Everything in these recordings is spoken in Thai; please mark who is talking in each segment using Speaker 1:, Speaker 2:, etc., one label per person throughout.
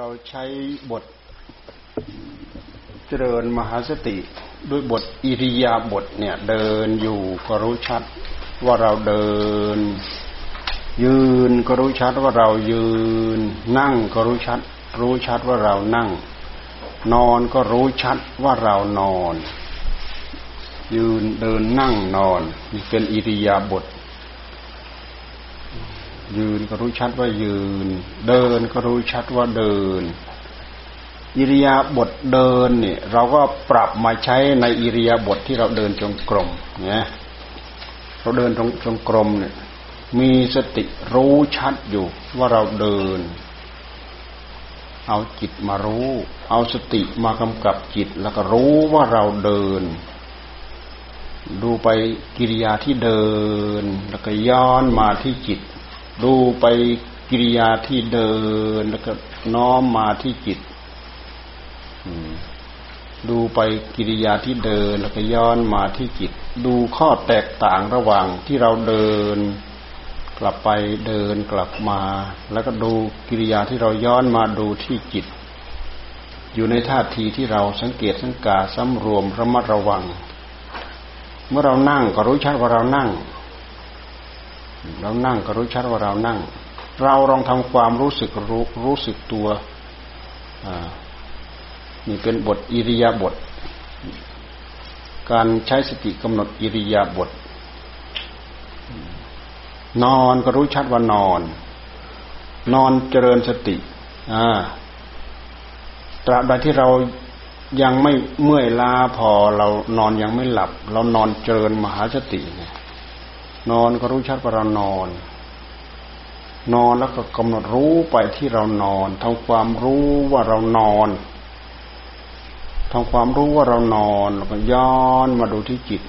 Speaker 1: เราใช้บทเจริญมหาสติด้วยบทอิริยาบถเนี่ยเดินอยู่ก็รู้ชัดว่าเราเดิน ยืนก็รู้ชัดว่าเรายืน นั่งก็รู้ชัด รู้ชัดว่าเรานั่ง นอนก็รู้ชัดว่าเรานอน ยืนเดินนั่งนอนนี่เป็นอิริยาบถ ยืนก็รู้ชัดว่ายืน เดินก็รู้ชัดว่าเดิน อิริยาบถเดินเนี่ยเราก็ปรับมาใช้ในอิริยาบถที่เราเดินจงกรมเนี่ยเราเดินตรงจงกรมเนี่ยมีสติรู้ชัดอยู่ว่าเราเดิน เอาจิตมารู้ เอาสติมากำกับจิตแล้วก็รู้ว่าเราเดิน ดูไปกิริยาที่เดิน แล้วก็ย้อนมาที่จิต ดูไปกิริยาที่เดินแล้วก็น้อมมาที่จิตดูไปกิริยาที่เดินแล้วก็ย้อนมาที่จิต ดูข้อแตกต่างระหว่างที่เราเดิน กลับไปเดินกลับมา แล้วก็ดูกิริยาที่เราย้อนมาดูที่จิต อยู่ในท่าทีที่เราสังเกตสังกาสำรวมระมัดระวัง เมื่อเรานั่งก็รู้ชัดว่าเรานั่ง เรานั่งก็รู้ชัดว่าเรานั่ง เราลองทำความรู้สึกรู้รู้สึกตัวนี่เป็นบทอิริยาบถการใช้สติกำหนดอิริยาบถนอนก็รู้ชัดว่านอน นอนเจริญสติตราบใดที่เรายังไม่เมื่อยล้าพอเรานอนยังไม่หลับ เรานอนเจริญมหาสติเนี่ย นอนก็รู้ชัดว่าเรานอน นอนแล้วก็กำหนดรู้ไปที่เรานอนทำความรู้ว่าเรานอนทำความรู้ว่าเรานอนแล้วก็ย้อนมาดูที่จิต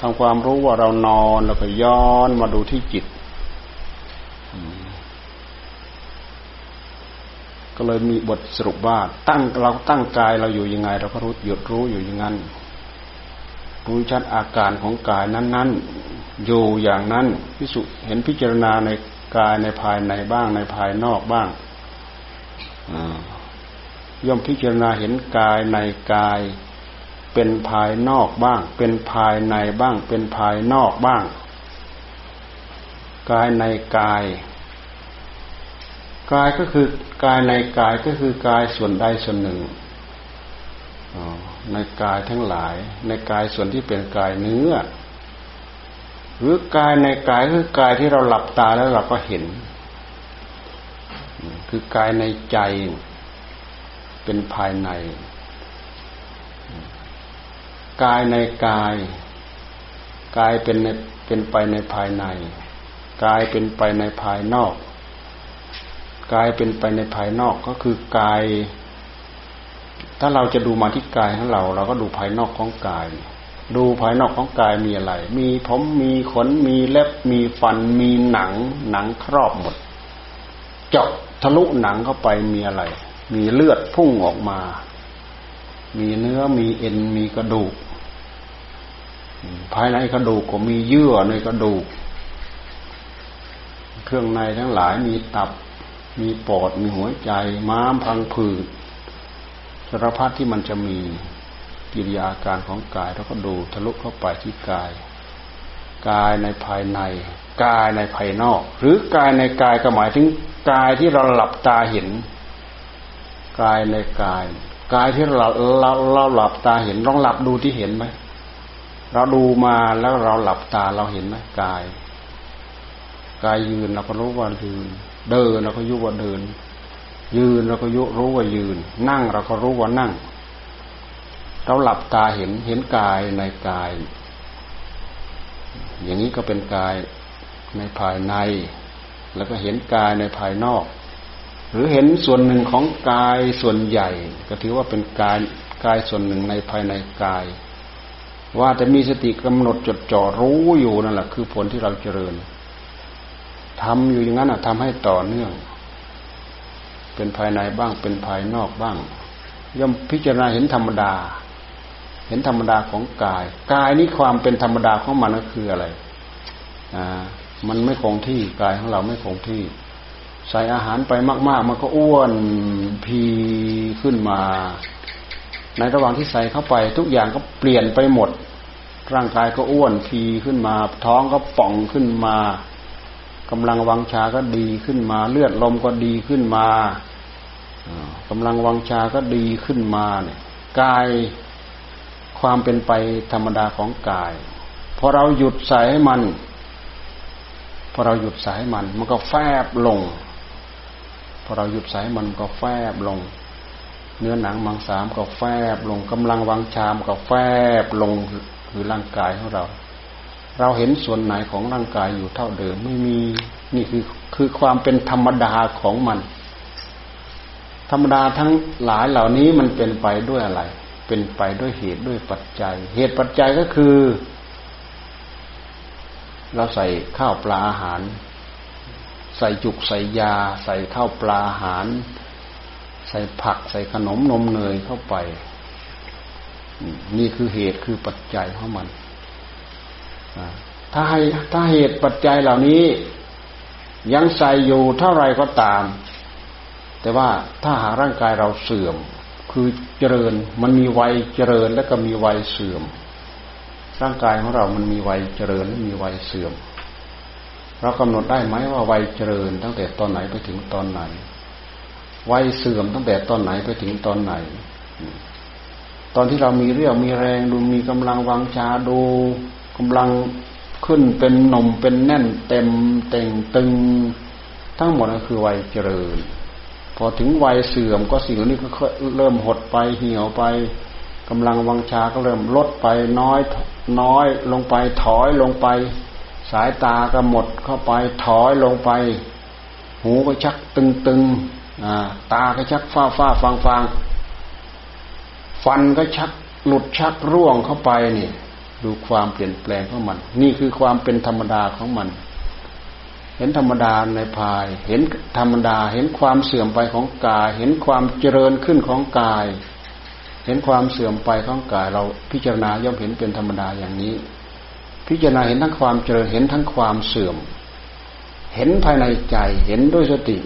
Speaker 1: ทำความรู้ว่าเรานอนแล้วก็ย้อนมาดูที่จิต ก็เลยมีบทสรุปว่าตั้งเราตั้งกายเราอยู่ยังไง เราก็รู้หยุดรู้อยู่อย่างนั้นรู้ชัดอาการของกายนั้น อยู่อย่างนั้นพิสุเห็นพิจารณาในกายในภายในบ้างในภายนอกบ้างย่อมพิจารณาเห็นกายในกาย เป็นภายนอกบ้าง เป็นภายในบ้าง เป็นภายนอกบ้าง กายในกาย กายก็คือกายในกายก็คือกายส่วนใดส่วนหนึ่งในกายทั้งหลาย ในกายส่วนที่เป็นกายเนื้อ หรือกายในกายคือกายที่เราหลับตาแล้วเราก็เห็น คือกายในใจเป็นภายใน กายในกาย กายเป็นในเป็นไปในภายใน กายเป็นไปในภายนอก กายเป็นไปในภายนอกก็คือกาย ถ้าเราจะดูมาที่กายของเรา เราก็ดูภายนอกของกาย ดูภายนอกของกายมีอะไร มีผมมีขนมีเล็บมีฟันมีหนัง หนังครอบหมด เจาะทะลุหนังเข้าไปมีอะไร มีเลือดพุ่งออกมา มีเนื้อมีเอ็นมีกระดูก ภายในกระดูกก็มีเยื่อในกระดูก เครื่องในทั้งหลายมีตับ มีปอดมีหัวใจ ม้ามพังผืดสารพัดที่มันจะมี กิริยาการของกายเราก็ดูทะลุเข้าไปที่กาย กายในภายใน กายในภายนอก หรือกายในกายก็หมายถึงกายที่เราหลับตาเห็น กายในกาย กายที่เราเราเราหลับตาเห็นลองหลับดูที่เห็นไหมเราดูมาแล้วเราหลับตาเราเห็นไหมกาย กายยืนเราก็รู้ว่ายืน เดินเราก็ยุว่าเดิน ยืนเราก็ยุรู้ว่ายืน นั่งเราก็รู้ว่านั่ง เราหลับตาเห็นเห็นกายในกาย อย่างนี้ก็เป็นกายในภายใน แล้วก็เห็นกายในภายนอก หรือเห็นส่วนหนึ่งของกายส่วนใหญ่ ก็ถือว่าเป็นกายกายส่วนหนึ่งในภายในกาย ว่าจะมีสติกำหนดจดจ่อรู้อยู่นั่นแหละคือผลที่เราเจริญทำอยู่อย่างนั้นอะทำให้ต่อเนื่อง เป็นภายในบ้างเป็นภายนอกบ้าง ย่อมพิจารณาเห็นธรรมดา เห็นธรรมดาของกาย กายนี้ความเป็นธรรมดาของมันก็คืออะไรอ่ามันไม่คงที่กายของเราไม่คงที่ ใส่อาหารไปมาก ๆ มันก็อ้วนพีขึ้นมา ในระหว่างที่ใส่เข้าไป ทุกอย่างก็เปลี่ยนไปหมด ร่างกายก็อ้วนพีขึ้นมา ท้องก็ป่องขึ้นมากำลังวังชาก็ดีขึ้นมา เลือดลมก็ดีขึ้นมากำลังวังชาก็ดีขึ้นมาเนี่ยกาย ความเป็นไปธรรมดาของกายพอเราหยุดส่ให้มันพอเราหยุดส่ให้มัน มันก็แฟบลงพอเราหยุดใส่มันก็แฟบลง เนื้อหนังมังสามก็แฟบลงกำลังวังชามก็แฟบลงคือร่างกายของเรา เราเห็นส่วนไหนของร่างกายอยู่เท่าเดิมไม่มีนี่คือคือความเป็นธรรมดาของมัน ธรรมดาทั้งหลายเหล่านี้มันเป็นไปด้วยอะไร เป็นไปด้วยเหตุด้วยปัจจัย เหตุปัจจัยก็คือ เราใส่ข้าวปลาอาหาร ใส่จุกใส่ยา ใส่ข้าวปลาอาหาร ใส่ผัก ใส่ขนมนมเนยเข้าไป นี่คือเหตุคือปัจจัยของมันถ้าให้ถ้าเหตุปัจจัยเหล่านี้ ยังใส่อยู่เท่าไรก็ตาม แต่ว่าถ้าหาร่างกายเราเสื่อม คือเจริญ มันมีวัยเจริญและก็มีวัยเสื่อม ร่างกายของเรามันมีวัยเจริญและมีวัยเสื่อม เรากำหนดได้ไหมว่าวัยเจริญตั้งแต่ตอนไหนไปถึงตอนไหน วัยเสื่อมตั้งแต่ตอนไหนไปถึงตอนไหน ตอนที่เรามีเรี่ยวมีแรงดูมีกำลังวังชาดูกำลังขึ้นเป็นหนุ่มเป็นแน่นเต็มเต่งตึง ทั้งหมดก็คือวัยเจริญ พอถึงวัยเสื่อมก็สิ่งนี้ก็เริ่มหดไปเหี่ยวไปกำลังวังชาก็เริ่มลดไปน้อยน้อยลงไปถอยลงไป สายตาก็หมดเข้าไปถอยลงไป หูก็ชักตึงตึงตาก็ชักฟ้าฟ้าฟางฟางฟันก็ชักหลุดชักร่วงเข้าไปนี่ดูความเปลี่ยนแปลงของมัน นี่คือความเป็นธรรมดาของมัน เห็นธรรมดาในภาย เห็นธรรมดา เห็นความเสื่อมไปของกาย เห็นความเจริญขึ้นของกาย เห็นความเสื่อมไปของกาย เราพิจารณาย่อมเห็นเป็นธรรมดาอย่างนี้ พิจารณาเห็นทั้งความเจริญ เห็นทั้งความเสื่อม เห็นภายในใจ เห็นด้วยสติ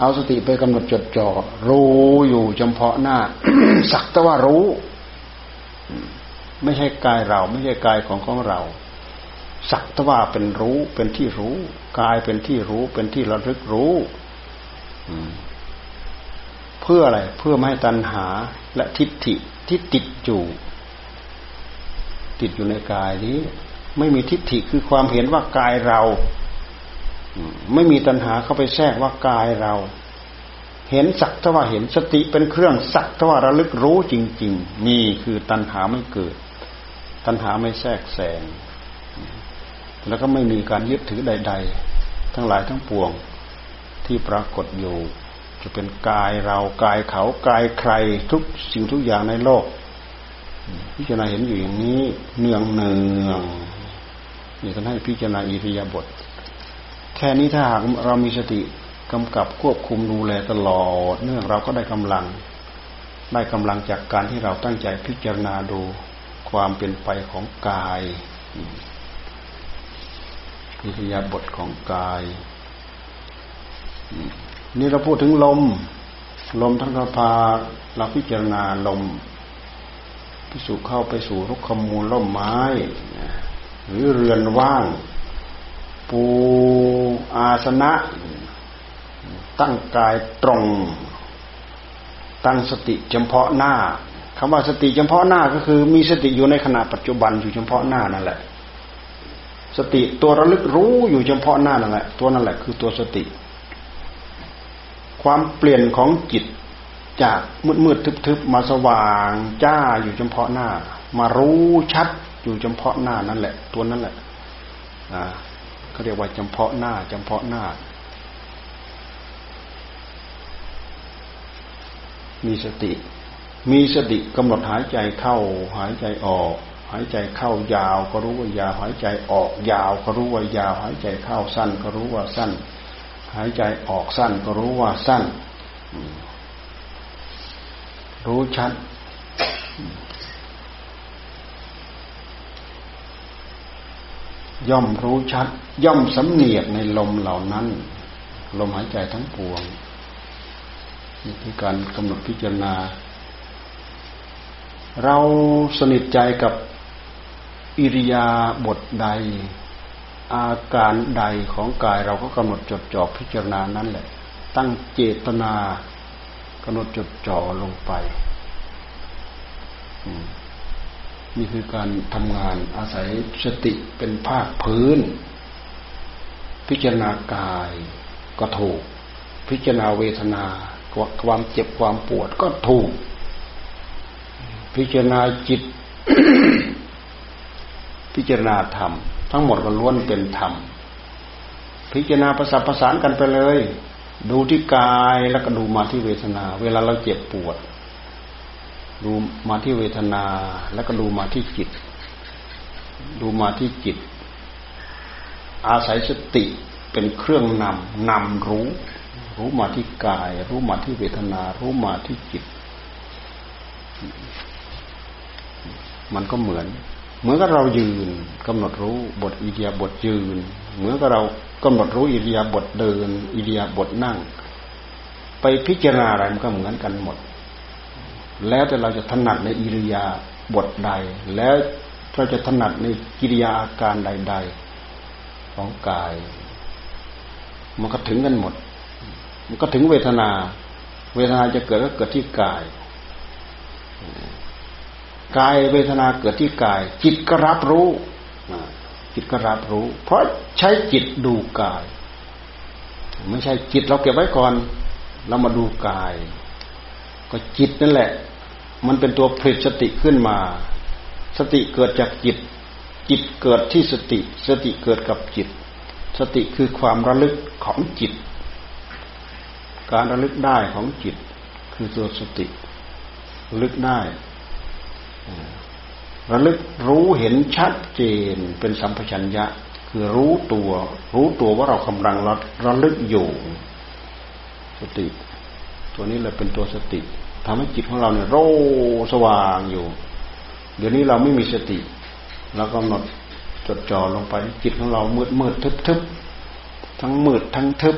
Speaker 1: เอาสติไปกำหนดจดจ่อ รู้อยู่เฉพาะหน้า สักแต่ว่ารู้ ไม่ใช่กายเรา ไม่ใช่กายของของเรา สักแต่ว่าเป็นรู้เป็นที่รู้กายเป็นที่รู้เป็นที่ระลึกรู้เพื่ออะไร เพื่อไม่ให้ตัณหาและทิฏฐิที่ติดอยู่ ติดอยู่ในกายนี้ ไม่มีทิฏฐิคือความเห็นว่ากายเราไม่มีตัณหาเข้าไปแทรกว่ากายเรา เห็นสักทว่าเห็นสติเป็นเครื่องสักทว่าระลึกรู้จริง ๆ นี่คือตัณหาไม่เกิด ตัณหาไม่แทรกแซง แล้วก็ไม่มีการยึดถือใด ๆ ทั้งหลายทั้งปวงที่ปรากฏอยู่ จะเป็นกายเรากายเขากายใครทุกสิ่งทุกอย่างในโลกพิจารณาเห็นอยู่อย่างนี้เนืองเนืองนี่ท่านให้พิจารณาอิริยาบถแค่นี้ถ้าหากเรามีสติกำกับควบคุมดูแลตลอด เนื่องเราก็ได้กำลัง ได้กำลังจากการที่เราตั้งใจพิจารณาดูความเป็นไปของกาย อิริยาบถของกาย นี่เราพูดถึงลม ลมทั้งกพาเราพิจารณาลมพิสูจเข้าไปสู่รุกขมูลล่มไม้ หรือเรือนว่าง ปูอาสนะ ตั้งกายตรง ตั้งสติเฉพาะหน้าคำว่าสติเฉพาะหน้าก็คือมีสติอยู่ในขณะปัจจุบันอยู่เฉพาะหน้านั่นแหละ สติตัวระลึกรู้อยู่เฉพาะหน้านั่นแหละ ตัวนั่นแหละคือตัวสติ ความเปลี่ยนของจิตจากมืดมืดทึบๆมาสว่างจ้าอยู่เฉพาะหน้า มารู้ชัดอยู่เฉพาะหน้านั่นแหละ ตัวนั้นแหละอ่าเขาเรียกว่าเฉพาะหน้าเฉพาะหน้า มีสติ มีสติกำหนดหายใจเข้าหายใจออก หายใจเข้ายาวก็รู้ว่ายาว หายใจออกยาวก็รู้ว่ายาว หายใจเข้าสั้นก็รู้ว่าสั้น หายใจออกสั้นก็รู้ว่าสั้น รู้ชัด ย่อมรู้ชัด ย่อมสำเนียกในลมเหล่านั้น ลมหายใจทั้งปวงนี่คือการกำหนดพิจารณาเราสนิทใจกับ อิริยาบถใด อาการใดของกายเราก็กำหนดจดจ่อพิจารณานั้นแหละ ตั้งเจตนากำหนดจดจ่อลงไปนี่คือการทำงานอาศัยสติเป็นภาคพื้น พิจารณากายก็ถูก พิจารณาเวทนาความเจ็บความปวดก็ถูก พิจารณาจิต พิจารณาธรรม ทั้งหมดก็ล้วนเป็นธรรม พิจารณาประสานประสานกันไปเลย ดูที่กายแล้วก็ดูมาที่เวทนา เวลาเราเจ็บปวด ดูมาที่เวทนาแล้วก็ดูมาที่จิต ดูมาที่จิต อาศัยสติเป็นเครื่องนำนำรู้ รู้มาที่กาย รู้มาที่เวทนา รู้มาที่จิต มันก็เหมือน เหมือนกับเรายืนกำหนดรู้บทอิเดียบทยืน เหมือนกับเรากำหนดรู้อิเดียบทเดิน อิเดียบทนั่ง ไปพิจารณาอะไรมันก็เหมือนกันหมด แล้วแต่เราจะถนัดในอิริยาบทใด แล้วเราจะถนัดในกิริยาอาการใด ๆ ของกาย มันก็ถึงกันหมด มันก็ถึงเวทนา เวทนาจะเกิดก็เกิดที่กาย กายเวทนาเกิดที่กาย จิตก็รับรู้จิตก็รับรู้ เพราะใช้จิตดูกาย ไม่ใช่จิตเราเก็บไว้ก่อนเรามาดูกาย ก็จิตนั่นแหละ มันเป็นตัวผลิตสติขึ้นมา สติเกิดจากจิต จิตเกิดที่สติ สติเกิดกับจิต สติคือความระลึกของจิต การระลึกได้ของจิต คือตัวสติ ลึกได้ ระลึกรู้เห็นชัดเจนเป็นสัมปชัญญะ คือรู้ตัว รู้ตัวว่าเรากำลังระระลึกอยู่ สติ ตัวนี้เลยเป็นตัวสติทำให้จิตของเราเนี่ยโรสว่างอยู่ เดี๋ยวนี้เราไม่มีสติเรากำหนดจดจ่อลงไป จิตของเรามืดมืดทึบทึบทั้งมืดทั้งทึบ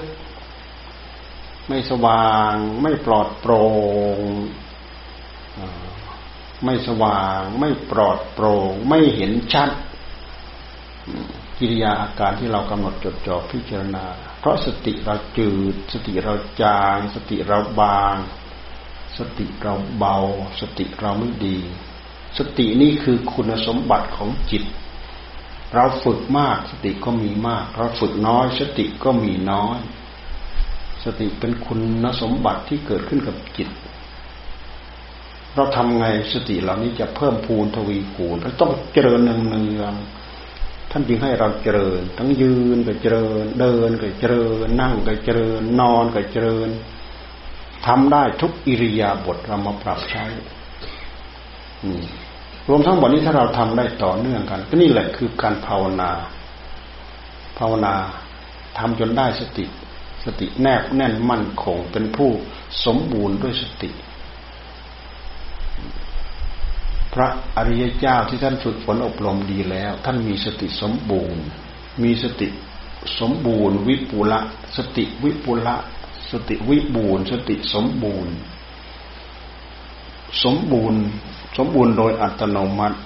Speaker 1: ไม่สว่างไม่ปลอดโปร่ง ไม่สว่าง ไม่ปลอดโปร่ง ไม่เห็นชัดกิริยาอาการที่เรากำหนดจดจ่อพิจารณา เพราะสติเราจืด สติเราจาง สติเราบาง สติเราเบา สติเราไม่ดี สตินี่คือคุณสมบัติของจิต เราฝึกมาก สติก็มีมาก เราฝึกน้อย สติก็มีน้อย สติเป็นคุณสมบัติที่เกิดขึ้นกับจิต เราทำไงสติเหล่านี้จะเพิ่มพูนทวีคูณเราต้องเจริญเนืองๆท่านจึงให้เราเจริญ ทั้งยืนก็เจริญ เดินก็เจริญ นั่งก็เจริญ นอนก็เจริญทำได้ทุกอิริยาบถเรามาปรับใช้รวมทั้งหมดนี้ถ้าเราทำได้ต่อเนื่องกัน ก็นี่แหละคือการภาวนา ภาวนาทำจนได้สติ สติแนบแน่นมั่นคงเป็นผู้สมบูรณ์ด้วยสติ พระอริยเจ้าที่ท่านฝึกฝนอบรมดีแล้ว ท่านมีสติสมบูรณ์ มีสติสมบูรณ์ วิปุละ สติวิปุละ สติวิบูรณ์ สติสมบูรณ์ สมบูรณ์ สมบูรณ์โดยอัตโนมัติ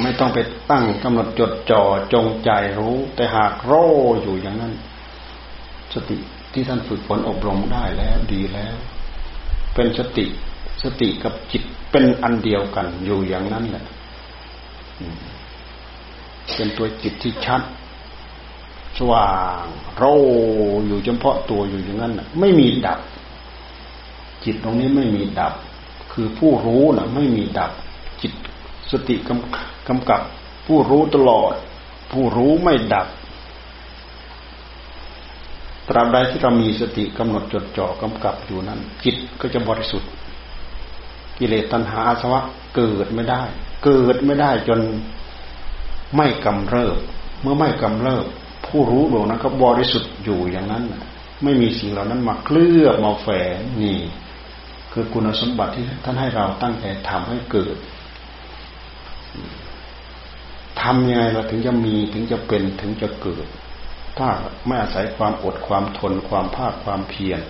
Speaker 1: ไม่ต้องไปตั้งกำหนดจดจ่อจงใจรู้ แต่หากรู้อยู่อย่างนั้น สติที่ท่านฝึกฝนอบรมได้แล้วดีแล้ว เป็นสติสติกับจิต เป็นอันเดียวกัน อยู่อย่างนั้นแหละเป็นตัวจิตที่ชัด สว่างโรอยู่เฉพาะตัวอยู่อย่างนั้นไม่มีดับ จิตตรงนี้ไม่มีดับ คือผู้รู้นะไม่มีดับ จิตสติกำกำกับ ผู้รู้ตลอด ผู้รู้ไม่ดับตราบใดที่เรามีสติกำหนดจดจ่อกำกับอยู่นั้น จิตก็จะบริสุทธิ์ กิเลสตัณหาอาสวะเกิดไม่ได้ เกิดไม่ได้จนไม่กำเริบ เมื่อไม่กำเริบ ผู้รู้ดวงนั้นก็บริสุทธิ์อยู่อย่างนั้นไม่มีสิ่งเหล่านั้นมาเคลือบมาแฝงนี่ คือคุณสมบัติที่ท่านให้เราตั้งใจทำให้เกิดทำยังไงเราถึงจะมีถึงจะเป็นถึงจะเกิด ถ้าไม่อาศัยความอดความทนความภาคความเพียร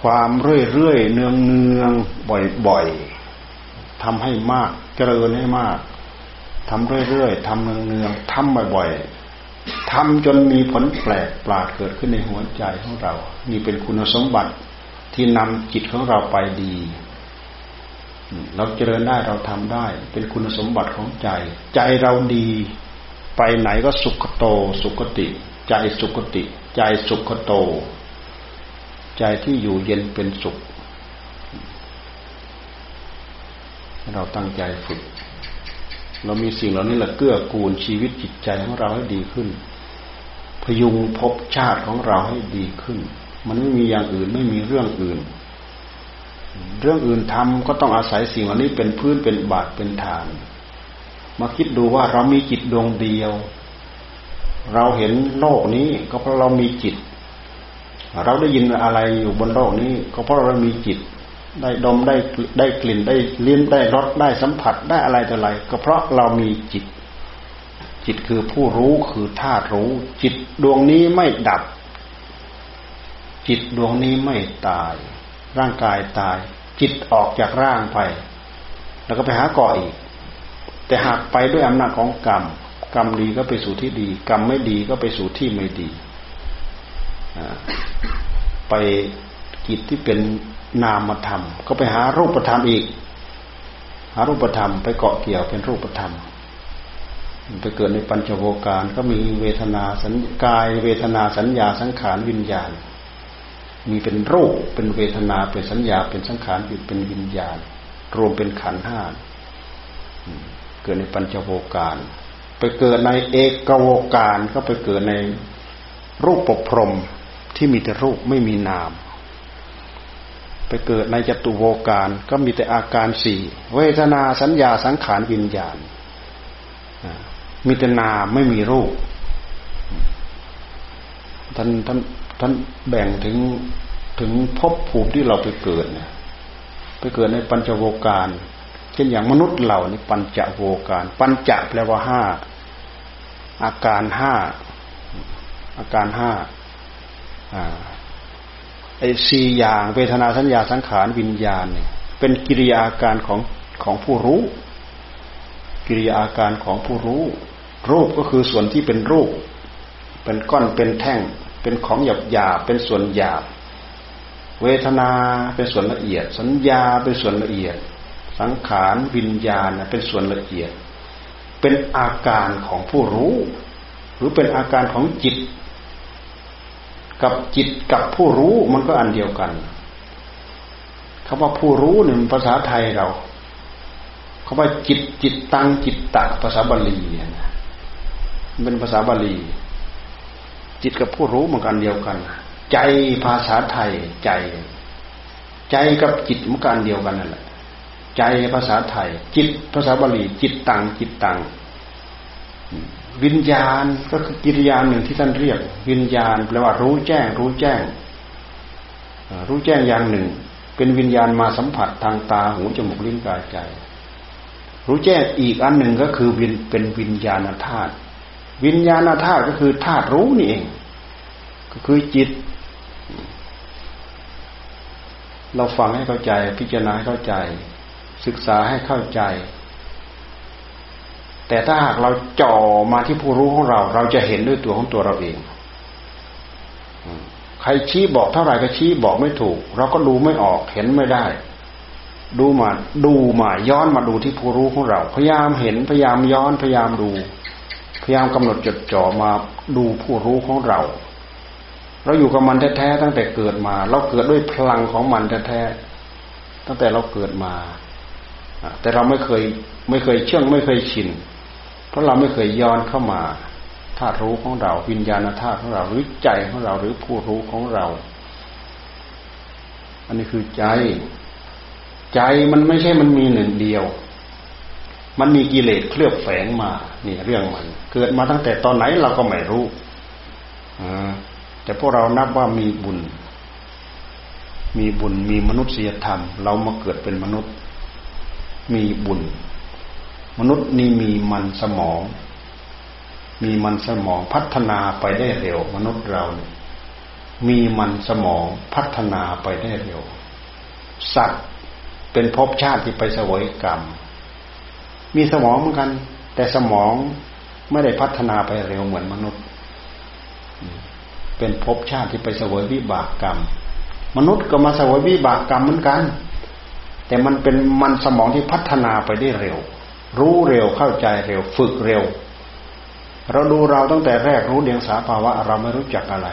Speaker 1: ความเรื่อยเรื่อยเนืองเนืองบ่อยบ่อยทำให้มากเจริญให้มากทำเรื่อยๆทำเนืองๆทำบ่อยๆทำจนมีผลแปลกปราดเกิดขึ้นในหัวใจของเรา นี่เป็นคุณสมบัติที่นำจิตของเราไปดี เราเจริญได้เราทำได้ เป็นคุณสมบัติของใจ ใจเราดี ไปไหนก็สุขโต สุขติ ใจสุขติ ใจสุขโต ใจที่อยู่เย็นเป็นสุข เราตั้งใจฝึก เรามีสิ่งเหล่านี้แหละเกื้อกูลชีวิตจิตใจของเราให้ดีขึ้น พยุงภพชาติของเราให้ดีขึ้น มันไม่มีอย่างอื่นไม่มีเรื่องอื่น เรื่องอื่นทำก็ต้องอาศัยสิ่งเหล่านี้เป็นพื้นเป็นบาทเป็นฐาน มาคิดดูว่าเรามีจิตดวงเดียว เราเห็นโลกนี้ก็เพราะเรามีจิต เราได้ยินอะไรอยู่บนโลกนี้ ก็เพราะเรามีจิต ได้ดมได้ได้กลิ่นได้ลิ้มได้รสได้สัมผัสได้อะไรต่ออะไร ก็เพราะเรามีจิต จิตคือผู้รู้คือธาตุรู้ จิตดวงนี้ไม่ดับ จิตดวงนี้ไม่ตาย ร่างกายตาย จิตออกจากร่างไป แล้วก็ไปหาก่ออีก แต่หากไปด้วยอำนาจของกรรม กรรมดีก็ไปสู่ที่ดี กรรมไม่ดีก็ไปสู่ที่ไม่ดี ไปจิตที่เป็นนามธรรม ก็ไปหารูปธรรมอีก หารูปธรรม ไปเกาะเกี่ยวเป็นรูปธรรมไปเกิดในปัญจโวการก็มีเวทนาสัญกาย เวทนาสัญญาสังขารวิญญาณ มีเป็นรูปเป็นเวทนาเป็นสัญญาเป็นสังขารเป็นวิญญาณ รวมเป็นขันห้าเกิดในปัญจโวการ ไปเกิดในเอกโวการก็ไปเกิดในรูปปพรม ที่มีแต่รูปไม่มีนาม ไปเกิดในจตุโวการก็มีแต่อาการสี่เวทนาสัญญาสังขารวิญญาณมีแต่นามไม่มีรูปท่านท่านท่านแบ่งถึงถึงภพภูมิที่เราไปเกิดเนี่ยไปเกิดในปัญจโวการเช่นอย่างมนุษย์เรานี่ปัญจโวการ ปัญจแปลว่าห้าอาการห้าอาการห้า ไอ้สี่อย่างเวทนาสัญญาสังขารวิญญาณเนี่ยเป็นกิริยาการของของผู้รู้ กิริยาการของผู้รู้ รูปก็คือส่วนที่เป็นรูป เป็นก้อนเป็นแท่ง เป็นของหยาบหยาเป็นส่วนหยาบ เวทนาเป็นส่วนละเอียด สัญญาเป็นส่วนละเอียด สังขารวิญญาณเป็นส่วนละเอียด เป็นอาการของผู้รู้ หรือเป็นอาการของจิต กับจิตกับผู้รู้มันก็อันเดียวกันคำว่าผู้รู้เนี่ยภาษาไทยเราคำว่าจิตจิตตังจิตตะภาษาบาลีเนี่ยเป็นภาษาบาลี จิตกับผู้รู้มันกันเดียวกัน ใจภาษาไทยใจ ใจกับจิตมันกันเดียวกันนั่นแหละใจภาษาไทย จิตภาษาบาลี จิตตังจิตตัง วิญญาณก็คือกิริยาหนึ่งที่ท่านเรียก วิญญาณแปลว่ารู้แจ้ง รู้แจ้ง รู้แจ้งอย่างหนึ่ง เป็นวิญญาณมาสัมผัสทางตาหูจมูกลิ้นกายใจ รู้แจ้งอีกอันหนึ่งก็คือวินเป็นวิญญาณธาตุวิญญาณธาตุก็คือธาตุรู้นี่เอง ก็คือจิต เราฟังให้เข้าใจ พิจารณาให้เข้าใจ ศึกษาให้เข้าใจ แต่ถ้าหากเราจ่อมาที่ผู้รู้ของเรา เราจะเห็นด้วยตัวของตัวเราเองใครชี้บอกเท่าไหร่ก็ชี้บอกไม่ถูก เราก็ดูไม่ออกเห็นไม่ได้ ดูมาดูมาย้อนมาดูที่ผู้รู้ของเรา พยายามเห็นพยายามย้อนพยายามดู พยายามกำหนดจดจ่อมาดูผู้รู้ของเรา เราอยู่กับมันแท้ๆตั้งแต่เกิดมา เราเกิดด้วยพลังของมันแท้ๆตั้งแต่เราเกิดมาแต่เราไม่เคยไม่เคยเชื่องไม่เคยชิน เพราะเราไม่เคยย้อนเข้ามาธาตุรู้ของเราวิญญาณธาตุของเราหรือใจของเราหรือผู้รู้ของเรา อันนี้คือใจ ใจมันไม่ใช่มันมีหนึ่งเดียว มันมีกิเลสเคลือบแฝงมานี่เรื่องมัน เกิดมาตั้งแต่ตอนไหนเราก็ไม่รู้แต่พวกเรานับว่ามีบุญ มีบุญมีมนุษยธรรม เรามาเกิดเป็นมนุษย์ มีบุญ มนุษย์นี่มีมันสมอง มีมันสมองพัฒนาไปได้เร็ว มนุษย์เราเนี่ยมีมันสมองพัฒนาไปได้เร็ว สัตว์เป็นภพชาติที่ไปสวยกรรม มีสมองเหมือนกัน แต่สมองไม่ได้พัฒนาไปเร็วเหมือนมนุษย์ เป็นภพชาติที่ไปสวยวิบากกรรม มนุษย์ก็มาสวยวิบากกรรมเหมือนกัน แต่มันเป็นมันสมองที่พัฒนาไปได้เร็ว รู้เร็วเข้าใจเร็ว ฝึกเร็ว เราดูเราตั้งแต่แรกรู้เดียงสาภาวะ เราไม่รู้จักอะไร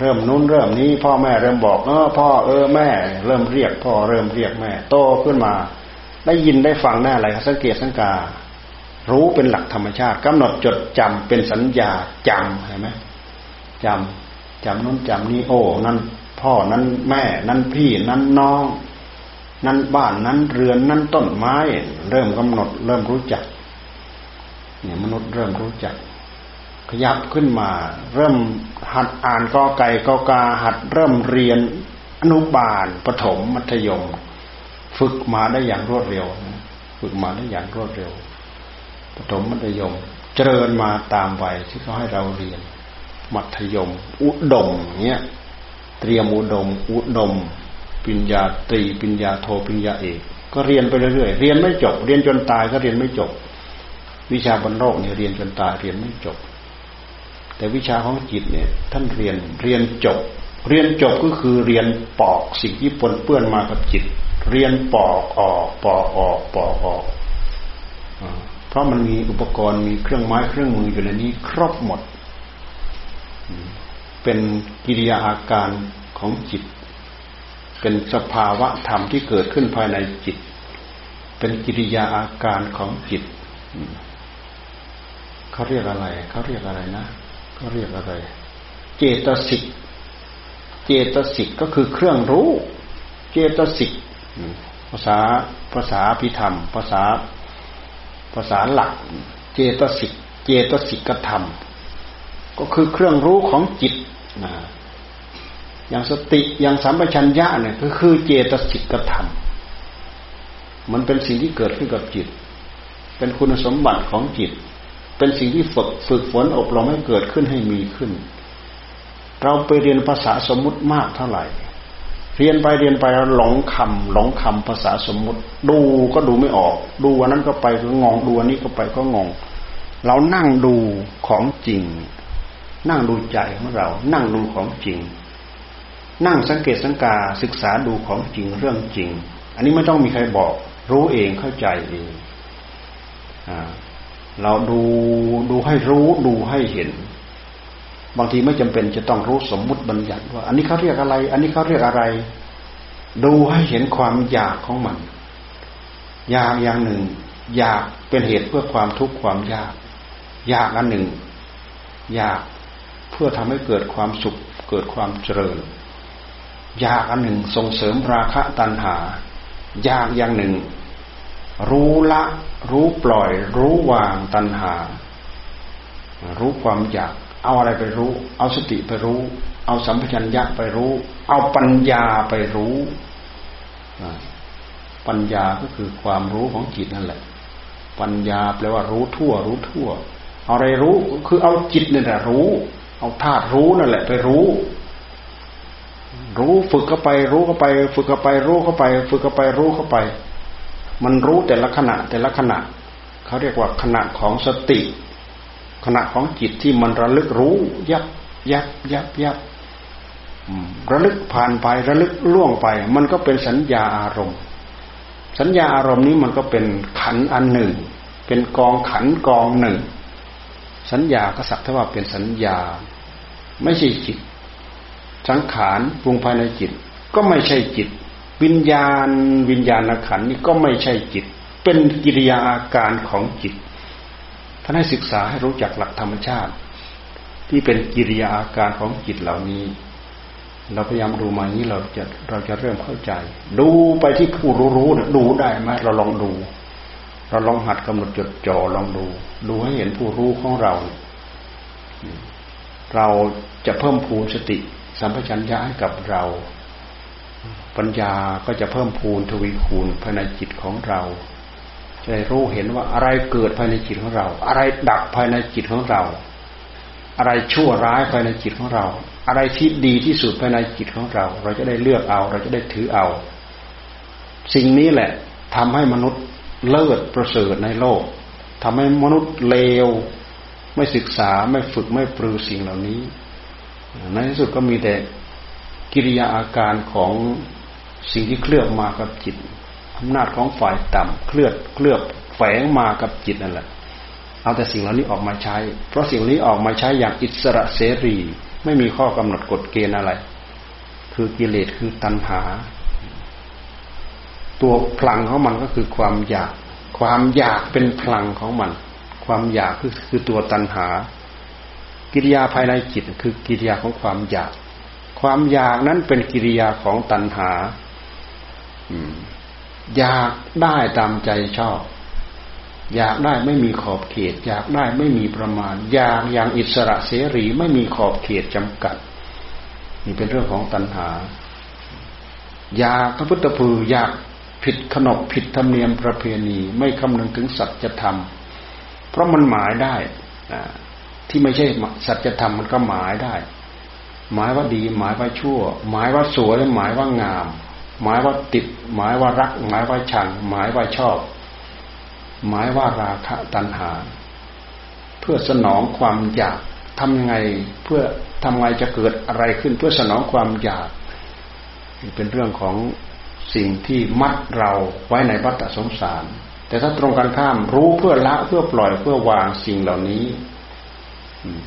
Speaker 1: เริ่มนู้นเริ่มนี้ พ่อแม่เริ่มบอกเออพ่อเออแม่ เริ่มเรียกพ่อเริ่มเรียกแม่ โตขึ้นมา ได้ยินได้ฟังได้อะไรสังเกตสังกา รู้เป็นหลักธรรมชาติกำหนดจดจำเป็นสัญญาจำเห็นไหมจำจำนู้นจำนี้โอ้ นั่นพ่อนั้นแม่ นั้นพี่นั้นน้อง นั้นบ้านนั้นเรือนนั้นต้นไม้ เริ่มกำหนด เริ่มรู้จัก เนี่ยมนุษย์เริ่มรู้จัก ขยับขึ้นมา เริ่มหัดอ่านกอไก่กอกาหัดเริ่มเรียนอนุบาลปฐมมัธยม ฝึกมาได้อย่างรวดเร็ว ฝึกมาได้อย่างรวดเร็วปฐมมัธยม เจริญมาตามวัยที่เขาให้เราเรียน มัธยม อุดมเนี้ยเตรียมอุดม อุดม ปัญญาตรีปัญญาโทปัญญาเอก ก็เรียนไปเรื่อยๆเรียนไม่จบ เรียนจนตายก็เรียนไม่จบ วิชาบนโลกเนี่ยเรียนจนตายเรียนไม่จบ แต่วิชาของจิตเนี่ย ท่านเรียนเรียนจบ เรียนจบก็คือเรียนปอกสิ่งที่ปนเปื้อนมากับจิต เรียนปอกออกปอกออกปอกออกเพราะมันมีอุปกรณ์มีเครื่องไม้เครื่องมืออยู่ในนี้ ครบหมด เป็นกิริยาอาการของจิต เป็นสภาวะธรรมที่เกิดขึ้นภายในจิต เป็นกิริยาอาการของจิตเขาเรียกอะไร เขาเรียกอะไรนะเขาเรียกอะไร เจตสิก เจตสิกก็คือเครื่องรู้ เจตสิก ภาษาภาษาพิธรรม ภาษาภาษาหลัก เจตสิก เจตสิกธรรม ก็คือเครื่องรู้ของจิตนะ อย่างสติอย่างสัมปชัญญะเนี่ยก็คือเจตสิกธรรม มันเป็นสิ่งที่เกิดขึ้นกับจิต เป็นคุณสมบัติของจิต เป็นสิ่งที่ฝึกฝึกฝนอบรมให้เกิดขึ้นให้มีขึ้น เราไปเรียนภาษาสมมุติมากเท่าไหร่ เรียนไปเรียนไปเราหลงคำหลงคำภาษาสมมุติ ดูก็ดูไม่ออก ดูวันนั้นก็ไปก็งงดูอันนี้ก็ไปก็งง เรานั่งดูของจริง นั่งดูใจของเรา นั่งดูของจริง นั่งสังเกตสังกาศึกษาดูของจริงเรื่องจริง อันนี้ไม่ต้องมีใครบอกรู้เองเข้าใจเองอเราดูดูให้รู้ดูให้เห็น บางทีไม่จำเป็นจะต้องรู้สมมุติบัญญัติว่า อันนี้เขาเรียกอะไร อันนี้เขาเรียกอะไร ดูให้เห็นความอยากของมัน อยากอย่างหนึ่ง อยากเป็นเหตุเพื่อความทุกข์ความยาก อยากอันหนึ่ง อยากเพื่อทำให้เกิดความสุขเกิดความเจริญ อยากอันหนึ่งส่งเสริมราคะตัณหา อยากอย่างหนึ่ง รู้ละ รู้ปล่อย รู้วางตัณหา รู้ความอยาก เอาอะไรไปรู้ เอาสติไปรู้ เอาสัมผัสัญญะไปรู้ เอาปัญญาไปรู้ปัญญาก็คือความรู้ของจิตนั่นแหละ ปัญญาแปลว่ารู้ทั่ว รู้ทั่วเอาอะไรรู้คือเอาจิตนี่แหละรู้ เอาธาตุรู้นั่นแหละ ไปรู้ รู้ฝึกเข้าไป รู้เข้าไป ฝึกเข้าไป รู้เข้าไป ฝึกเข้าไปรู้เข้าไป มันรู้แต่ละขณะแต่ละขณะเขาเรียกว่าขณะของสติ ขณะของจิตที่มันระลึกรู้ ยับยับยับยับระลึกผ่านไประลึกล่วงไป มันก็เป็นสัญญาอารมณ์ สัญญาอารมณ์นี้มันก็เป็นขันอันหนึ่ง เป็นกองขันกองหนึ่ง สัญญาก็สักเท่าว่าเป็นสัญญา ไม่ใช่จิต สังขารปรุงภายในจิต ก็ไม่ใช่จิต วิญญาณ วิญญาณขันนี่ก็ไม่ใช่จิต เป็นกิริยาอาการของจิตท่านให้ศึกษาให้รู้จักหลักธรรมชาติ ที่เป็นกิริยาอาการของจิตเหล่านี้ เราพยายามดูมาอย่างนี้เราจะเราจะเริ่มเข้าใจ ดูไปที่ผู้รู้รู้ดูได้ไหมเราลองดู เราลองหัดกำหนดจดจ่อลองดู ดูให้เห็นผู้รู้ของเรา เราจะเพิ่มพูนสติ สัมปชัญญะให้กับเรา ปัญญาก็จะเพิ่มพูนทวีคูณภายในจิตของเรา จะได้รู้เห็นว่าอะไรเกิดภายในจิตของเรา อะไรดับภายในจิตของเรา อะไรชั่วร้ายภายในจิตของเรา อะไรที่ดีที่สุดภายในจิตของเรา เราจะได้เลือกเอา เราจะได้ถือเอา สิ่งนี้แหละทำให้มนุษย์เลิศประเสริฐในโลกทำให้มนุษย์เลว ไม่ศึกษาไม่ฝึกไม่ปรือสิ่งเหล่านี้ ในที่สุดก็มีแต่กิริยาอาการของสิ่งที่เคลือบมากับจิตอำนาจของฝ่ายต่ำเคลือบเคลือบแฝงมากับจิตนั่นแหละ เอาแต่สิ่งเหล่านี้ออกมาใช้ เพราะสิ่งนี้ออกมาใช้อย่างอิสระเสรี ไม่มีข้อกำหนดกฎเกณฑ์อะไร คือกิเลสคือตัณหา ตัวพลังของมันก็คือความอยาก ความอยากเป็นพลังของมัน ความอยากคือคือตัวตัณหา กิริยาภายในจิตคือกิริยาของความอยาก ความอยากนั้นเป็นกิริยาของตัณหาอยากได้ตามใจชอบ อยากได้ไม่มีขอบเขต อยากได้ไม่มีประมาณ อยากอย่างอิสระเสรีไม่มีขอบเขตจำกัด นี่เป็นเรื่องของตัณหา อยากพระพุทธภูอยากผิดขนบผิดธรรมเนียมประเพณี ไม่คำนึงถึงสัจธรรม เพราะมันหมายได้ ที่ไม่ใช่สัจธรรมมันก็หมายได้ หมายว่าดี หมายว่าชั่ว หมายว่าสวยหมายว่างาม หมายว่าติด หมายว่ารัก หมายว่าชัง หมายว่าชอบ หมายว่าราคะตัณหา เพื่อสนองความอยากทำยังไงเพื่อทำไงจะเกิดอะไรขึ้นเพื่อสนองความอยาก เป็นเรื่องของสิ่งที่มัดเราไว้ในวัฏสงสาร แต่ถ้าตรงกันข้ามรู้เพื่อละเพื่อปล่อยเพื่อวางสิ่งเหล่านี้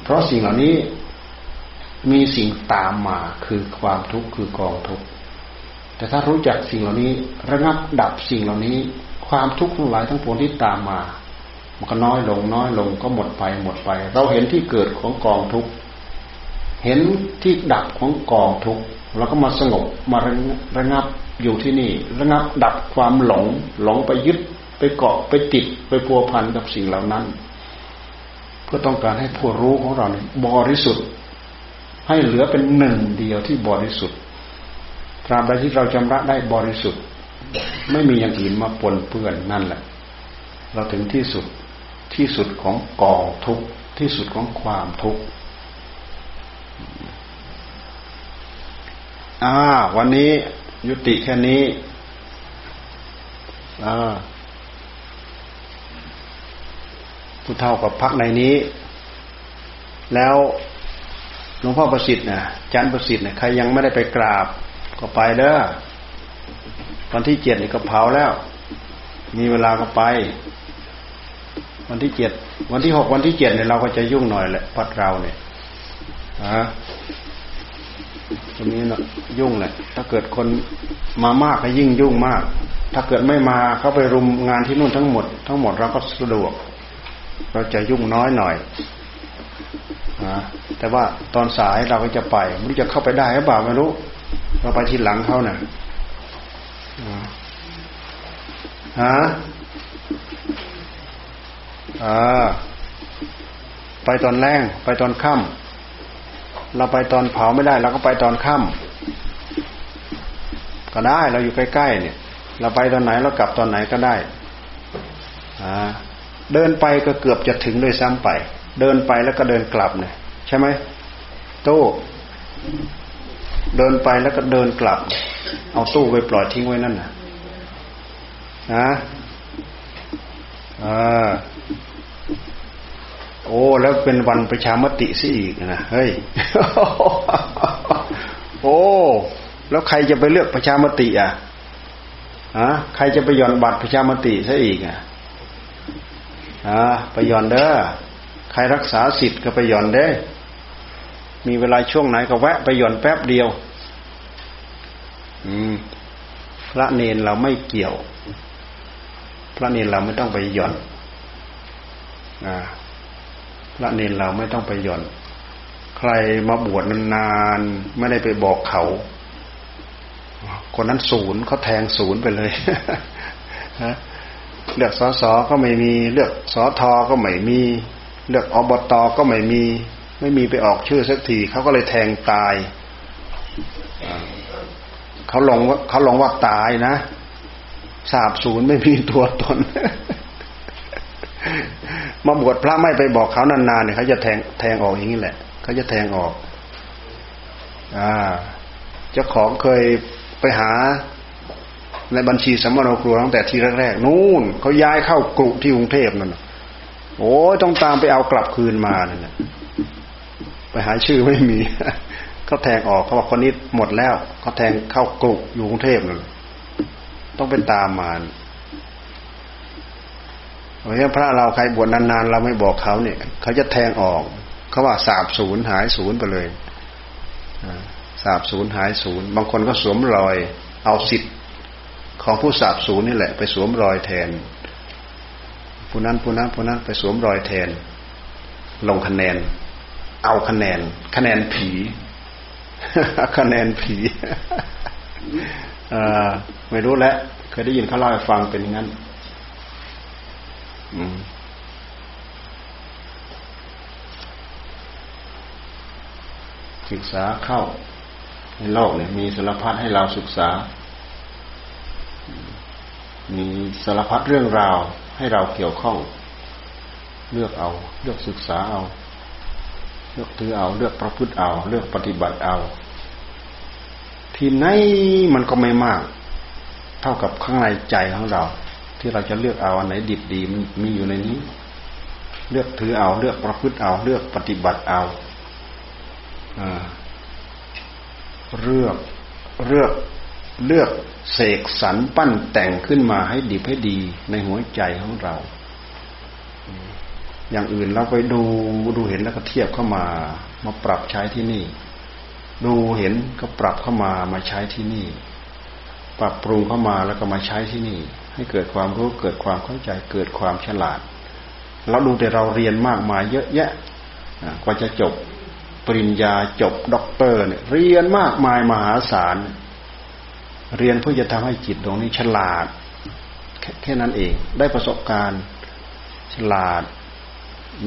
Speaker 1: เพราะสิ่งเหล่านี้มีสิ่งตามมาคือความทุกข์คือกองทุกข์แต่ถ้ารู้จักสิ่งเหล่านี้ ระงับดับสิ่งเหล่านี้ ความทุกข์ทั้งหลายทั้งปวงที่ตามมา มันก็น้อยลงน้อยลงก็หมดไปหมดไป เราเห็นที่เกิดของกองทุกข์เห็นที่ดับของกองทุกข์เราก็มาสงบมาระงับอยู่ที่นี่ ระงับดับความหลงหลงไปยึดไปเกาะไปติดไปพัวพันกับสิ่งเหล่านั้น พื่อต้องการให้ผู้รู้ของเราเนี่ยบริสุทธิ์ ให้เหลือเป็นหนึ่งเดียวที่บริสุทธิ์ตราบใดที่เราชำระได้บริสุทธิ์ ไม่มีอย่างอื่นมาปนเปื้อนนั่นแหละ เราถึงที่สุดที่สุดของกองทุกข์ที่สุดของความทุกข์อ่า วันนี้ยุติแค่นี้อ่า ผู้เท่ากับพักในนี้ แล้วหลวงพ่อประสิทธิ์นะจันประสิทธิ์นี่ยใครยังไม่ได้ไปกราบ ก็ไปเด้อวันที่เจ็ดนี่ก็เผาแล้ว มีเวลาก็ไป วันที่เจ็ดวันที่หกวันที่เจ็ดเนี่ยเราก็จะยุ่งหน่อยแหละพัดเราเนี่ยฮะตรงนี้เนะยุ่งแหละถ้าเกิดคนมามากก็ยิ่งยุ่งมาก ถ้าเกิดไม่มาเขาไปรุมงานที่นู่นทั้งหมด ทั้งหมดเราก็สะดวก เราจะยุ่งน้อยหน่อยนะแต่ว่าตอนสายเราก็จะไปไม่รู้จะเข้าไปได้หรือเปล่าไม่รู้ เราไปทีหลังเขาเนะ่ะฮะอ่าไปตอนแรงไปตอนค่ำเราไปตอนเผาไม่ได้เราก็ไปตอนค่ำก็ได้เราอยู่ใกล้ๆเนี่ย เราไปตอนไหนเรากลับตอนไหนก็ได้อ่า เดินไปก็เกือบจะถึงด้วยซ้ำไป เดินไปแล้วก็เดินกลับเนี่ยใช่ไหมโตเดินไปแล้วก็เดินกลับ เอาตู้ไปปล่อยทิ้งไว้นั่นนะนะอ่าโอ้แล้วเป็นวันประชามติสิอีกนะเฮ้ยโอ้แล้วใครจะไปเลือกประชามติ อะฮะใครจะไปหย่อนบัตรประชามติซะอีกอะ อ่าไปย่อนเด้อใครรักษาสิทธิ์ก็ไปย่อนเด้ มีเวลาช่วงไหนก็แวะไปหย่อนแป๊บเดียว อืม พระเนนเราไม่เกี่ยว พระเนนเราไม่ต้องไปหย่อนอพระเนนเราไม่ต้องไปหย่อน ใครมาบวชนานๆไม่ได้ไปบอกเขาคนนั้นศูนย์เขาแทงศูนย์ไปเลยฮะ เลือกสอสอก็ไม่มี เลือกสอทอก็ไม่มี เลือกอบตก็ไม่มี ไม่มีไปออกชื่อสักทีเขาก็เลยแทงตายเขาลงว่าเขาลงว่าตายนะสาบศูนย์ไม่มีตัวตน มาบวชพระไม่ไปบอกเขานานๆเนี่ยเขาจะแทงแทงออกอย่างนี้แหละเขาจะแทงออก อ่าเจ้าของเคยไปหา ในบัญชีสัมมโนครัวตั้งแต่ทีแรกๆนู่นเขาย้ายเข้ากรุที่กรุงเทพนั่นโอ้ยต้องตามไปเอากลับคืนมาเนี่ยไปหาชื่อไม่มีเขาแทงออกเขาบอกคนนี้หมดแล้วเขาแทงเข้ากรุอยู่กรุงเทพนั่นต้องเป็นตามมาเพราะฉะนั้นพระเราใครบวชนานๆเราไม่บอกเขาเนี่ยเขาจะแทงออกเขาว่าสาบศูนย์หายศูนย์ไปเลยสาบศูนย์หายศูนย์บางคนก็สวมรอย เอาสิทธิ์ ของผู้สาบศูนย์นี่แหละ ไปสวมรอยแทน ผู้นั้นผู้นั้นผู้นั้นไปสวมรอยแทน ลงคะแนน เอาคะแนน คะแนนผีคะแนนผีไม่รู้แล้วเคยได้ยินเขาเล่าให้ฟังเป็นอย่างนั้นศึกษาเข้าในโลกเนี่ยมีสารพัดให้เราศึกษา มีสารพัดเรื่องราวให้เราเกี่ยวข้อง เลือกเอา เลือกศึกษาเอา เลือกถือเอา เลือกประพฤติเอา เลือกปฏิบัติเอา ที่ไหนมันก็ไม่มาก เท่ากับข้างในใจของเรา ที่เราจะเลือกเอาอันไหนดิบดีมันมีอยู่ในนี้ เลือกถือเอา เลือกประพฤติเอา เลือกปฏิบัติเอาอ่าเลือกเลือก เลือกเสกสรรปั้นแต่งขึ้นมาให้ดีให้ดีในหัวใจของเรา อย่างอื่นเราไปดูดูเห็นแล้วก็เทียบเข้ามา มาปรับใช้ที่นี่ ดูเห็นก็ปรับเข้ามามาใช้ที่นี่ ปรับปรุงเข้ามาแล้วก็มาใช้ที่นี่ ให้เกิดความรู้เกิดความเข้าใจเกิดความฉลาดเราดูแต่เราเรียนมากมายเยอะแยะกว่าจะจบปริญญาจบด็อกเตอร์เนี่ยเรียนมากมายมหาศาล เรียนเพื่อจะทำให้จิตตรงนี้ฉลาดแคแค่นั้นเอง ได้ประสบการณ์ฉลาด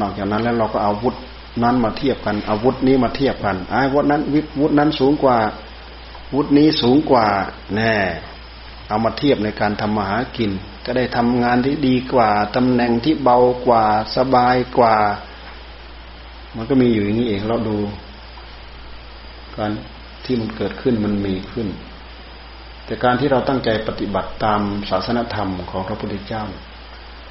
Speaker 1: นอกจากนั้นแล้วเราก็เอาวุธนั้นมาเทียบกันอาวุธนี้มาเทียบกันไอ้วุธนั้นวิวุธนั้นสูงกว่าวุธนี้สูงกว่าแน่เอามาเทียบในการทำมาหากิน ก็ได้ทำงานที่ดีกว่าตำแหน่งที่เบากว่าสบายกว่า มันก็มีอยู่อย่างนี้เองเราดูการที่มันเกิดขึ้นมันมีขึ้น แต่การที่เราตั้งใจปฏิบัติตามศาสนธรรมของพระพุทธเจ้า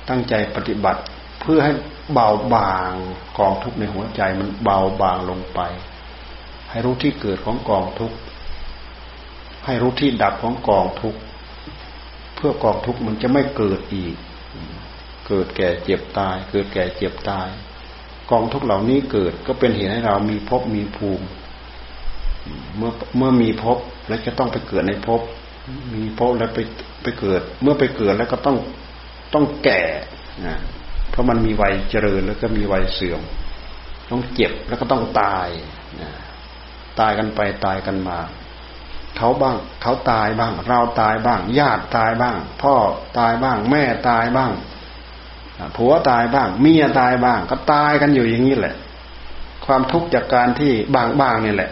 Speaker 1: ตั้งใจปฏิบัติเพื่อให้เบาบางกองทุกข์ในหัวใจมันเบาบางลงไป ให้รู้ที่เกิดของกองทุกข์ให้รู้ที่ดับของกองทุกข์เพื่อกองทุกข์มันจะไม่เกิดอีก เกิดแก่เจ็บตาย เกิดแก่เจ็บตาย กองทุกเหล่านี้เกิดก็เป็นเหตุให้เรามีภพมีภูมิ เมื่อเมื่อมีภพแล้วจะต้องไปเกิดในภพ มีภพแล้วไปไปเกิด เมื่อไปเกิดแล้วก็ต้องต้องแก่นะเพราะมันมีวัยเจริญแล้วก็มีวัยเสื่อม ต้องเจ็บแล้วก็ต้องตายนะตายกันไปตายกันมาเขาบ้าง เขาตายบ้าง เราตายบ้าง ญาติตายบ้าง พ่อตายบ้าง แม่ตายบ้างผัวตายบ้าง เมียตายบ้าง ก็ตายกันอยู่อย่างนี้แหละ ความทุกข์จากการที่บางบ้างนี่แหละ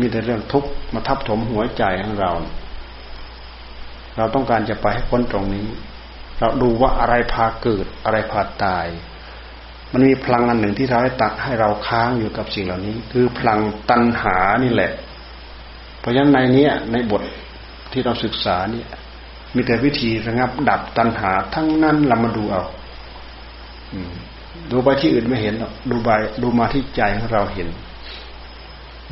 Speaker 1: มีแต่เรื่องทุกข์มาทับถมหัวใจของเรา เราต้องการจะไปให้พ้นตรงนี้ เราดูว่าอะไรพาเกิด อะไรพาตาย มันมีพลังอันหนึ่งที่ทำให้ตัดให้เราค้างอยู่กับสิ่งเหล่านี้ คือพลังตัณหานี่แหละ เพราะฉะนั้นในนี้ในบทที่เราศึกษาเนี่ยมีแต่วิธีระงับดับตัณหา ทั้งนั้นเรามาดูเอาดูไปที่อื่นไม่เห็นหรอกดูไปดูมาที่ใจของเราเห็น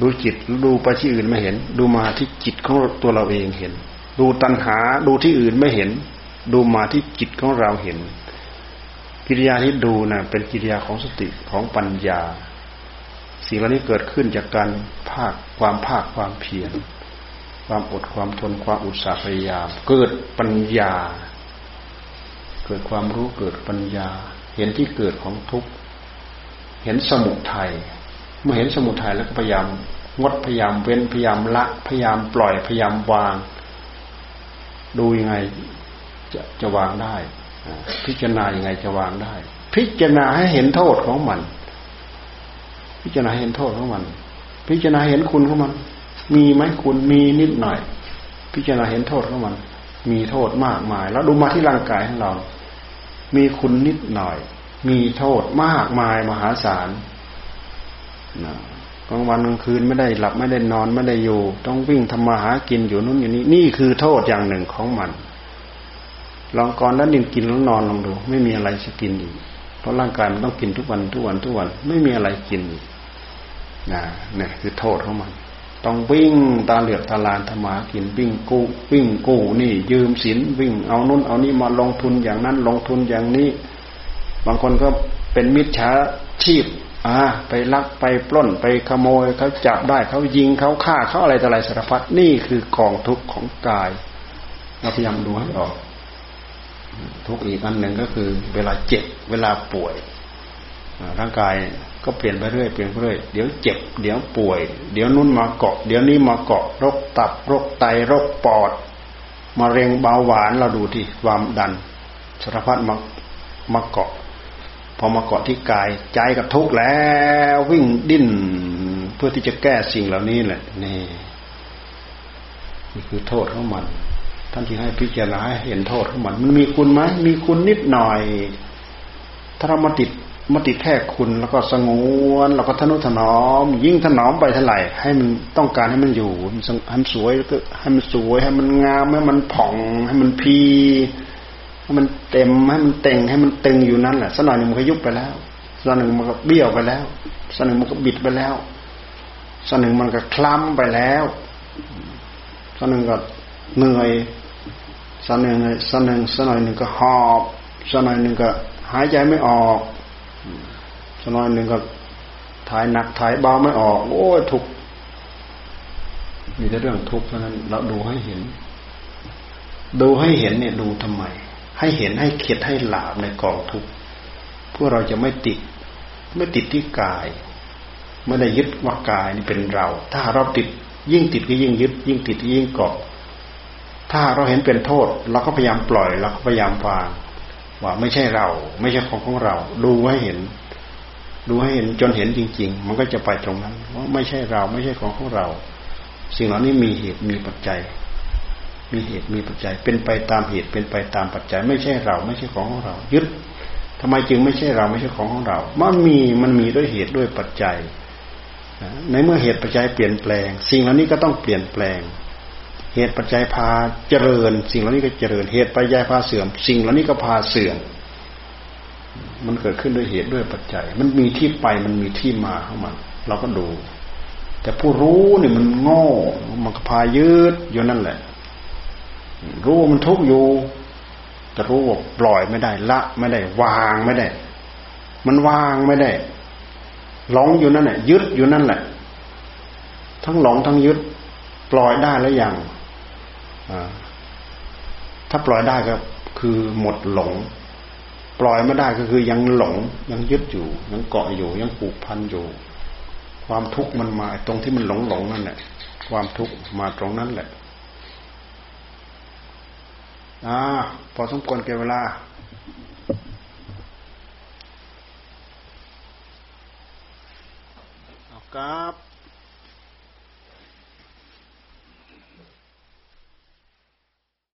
Speaker 1: ดูจิตดูไปที่อื่นไม่เห็น ดูมาที่จิตของตัวเราเองเห็น ดูตัณหาดูที่อื่นไม่เห็น ดูมาที่จิตของเราเห็น กิริยาที่ดูนะ่ะเป็นกิริยาของสติของปัญญา สิ่งเหล่านี้เกิดขึ้นจากการภาคความภาคความเพียรความอดความทนความอุตสาหพยายาม เกิดปัญญา เกิดความรู้เกิดปัญญา เห็นที่เกิดของทุกข์เห็นสมุทัย เมื่อเห็นสมุทัยแล้วก็พยายามงดพยายามเว้นพยายามละ พยายามปล่อยพยายามวาง ดูยังไงจะจะวางได้พิจารณายังไงจะวางได้ พิจารณาให้เห็นโทษของมัน พิจารณาเห็นโทษของมัน พิจารณาเห็นคุณของมัน มีไหมคุณมีนิดหน่อย พิจารณาเห็นโทษของมัน มีโทษมากมาย แล้วดูมาที่ร่างกายของเรา มีคุณนิดหน่อย มีโทษมากมายมหาศาล กลางวันกลางคืนไม่ได้หลับไม่ได้นอนไม่ได้อยู่ ต้องวิ่งทำมาหากินอยู่นู้นอยู่นี้นี่คือโทษอย่างหนึ่งของมัน ลองก่อนแล้วนิ่งกินแล้วนอนลองดู ไม่มีอะไรจะกินอีกเพราะร่างกายมันต้องกินทุกวันทุกวันทุกวัน ไม่มีอะไรกินอีกนะเนี่ยคือโทษของมัน ต้องวิ่งตาเหลือกตาลานธรรมากินวิ่งกู้วิ่งกู้นี่ ยืมสินวิ่งเอานู้นเอานี่มาลงทุนอย่างนั้นลงทุนอย่างนี้ บางคนก็เป็นมิจฉาชีพ อ่าไปลักไปปล้นไปขโมยเขาจับได้เขายิงเขาฆ่าเขาอะไรต่ออะไรสารพัดนี่คือกองทุกข์ของกายเราพยายามดูให้ออก ทุกข์อีกอันหนึ่งก็คือ เวลาเจ็บเวลาป่วยร่างกายก็เปลี่ยนไปเรื่อยเปลี่ยนไปเรื่อยเดี๋ยวเจ็บ เดี๋ยวป่วย เดี๋ยวนุ่นมาเกาะ เดี๋ยวนี้มาเกาะโรคตับโรคไตโรคปอดมะเร็งเบาหวานเราดูที่ความดันสารพัดมามาเกาะ อมาเกาะที่กายใจกับทุกข์แล้ว วิ่งดิ้นเพื่อที่จะแก้สิ่งเหล่านี้แหละนี่นี่คือโทษของมันท่านที่ให้พิจารณาเห็นโทษของมันมันมีคุณไหมมีคุณนิดหน่อย ถ้าเรามาติดมาติดแค่คุณแล้วก็สงวนแล้วก็ทนุถนอม ยิ่งถนอมไปเท่าไหร่ ให้มันต้องการให้มันอยู่ให้มันสวยก็ให้มันสวยให้มันงามให้มันผ่อง ให้มันพี ให้มันเต็มให้มันเต็งให้มันตึงอยู่นั่นแหละสักหน่อยหนึ่งมันก็ยุบไปแล้วสักหนึ่งมันก็เบี้ยวไปแล้วสักหนึ่งมันก็บิดไปแล้วสักหนึ่งมันก็คล้ำไปแล้วสักหนึ่งก็เหนื่อยสักหนึ่งสักหนึ่งสักหน่อยหนึ่งก็หอบสักหน่อยหนึ่งก็หายใจไม่ออกสักหน่อยหนึ่งก็ถ่ายหนักถ่ายเบาไม่ออก โอ้ทุกมีแต่เรื่องทุกข์เท่านั้นเราดูให้เห็น ดูให้เห็นเนี่ยดูทำไม ให้เห็นให้เข็ดให้หลาบในกองทุกข์เพื่อเราจะไม่ติด ไม่ติดที่กาย ไม่ได้ยึดว่ากายนี่เป็นเรา ถ้าเราติดยิ่งติดก็ยิ่งยึด ยิ่งติดยิ่งเกาะถ้าเราเห็นเป็นโทษ เราก็พยายามปล่อยเราก็พยายามวางว่าไม่ใช่เรา ไม่ใช่ของของเรา ดูให้เห็น ดูให้เห็นจนเห็นจริง ๆ มันก็จะไปตรงนั้นว่าไม่ใช่เรา ไม่ใช่ของของเรา สิ่งเหล่านี้มีเหตุมีปัจจัย มีเหตุมีปัจจัย เป็นไปตามเหตุเป็นไปตามปัจจัย ไม่ใช่เรา ไม่ใช่ของของเรา ยึดทำไมจึงไม่ใช่เราไม่ใช่ของของเรา มันมีมันมีด้วยเหตุด้วยปัจจัยในเมื่อเหตุปัจจัยเปลี่ยนแปลง สิ่งเหล่านี้ก็ต้องเปลี่ยนแปลง เหตุปัจจัยพาเจริญ สิ่งเหล่านี้ก็เจริญ เหตุปัจจัยพาเสื่อม สิ่งเหล่านี้ก็พาเสื่อม มันเกิดขึ้นด้วยเหตุด้วยปัจจัย มันมีที่ไปมันมีที่มาของมันเราก็ดู แต่ผู้รู้เนี่ยมันโง่ มันก็พายืดอยู่นั่นแหละ รู้ว่ามันทุกข์อยู่แต่รู้ว่าปล่อยไม่ได้ละ ไม่ได้วางไม่ได้ มันวางไม่ได้หลงอยู่นั่นแหละยึดอยู่นั่นแหละ ทั้งหลงทั้งยึด ปล่อยได้แล้วยังถ้าปล่อยได้ก็คือหมดหลง ปล่อยไม่ได้ก็คือยังหลง ยังยึดอยู่ ยังเกาะอยู่ ยังผูกพันอยู่ ความทุกข์มันมาตรงที่มันหลงหลงนั่นแหละความทุกข์มาตรงนั้นแหละ อ่าพอสมควรเก็บเวลาเอาครับ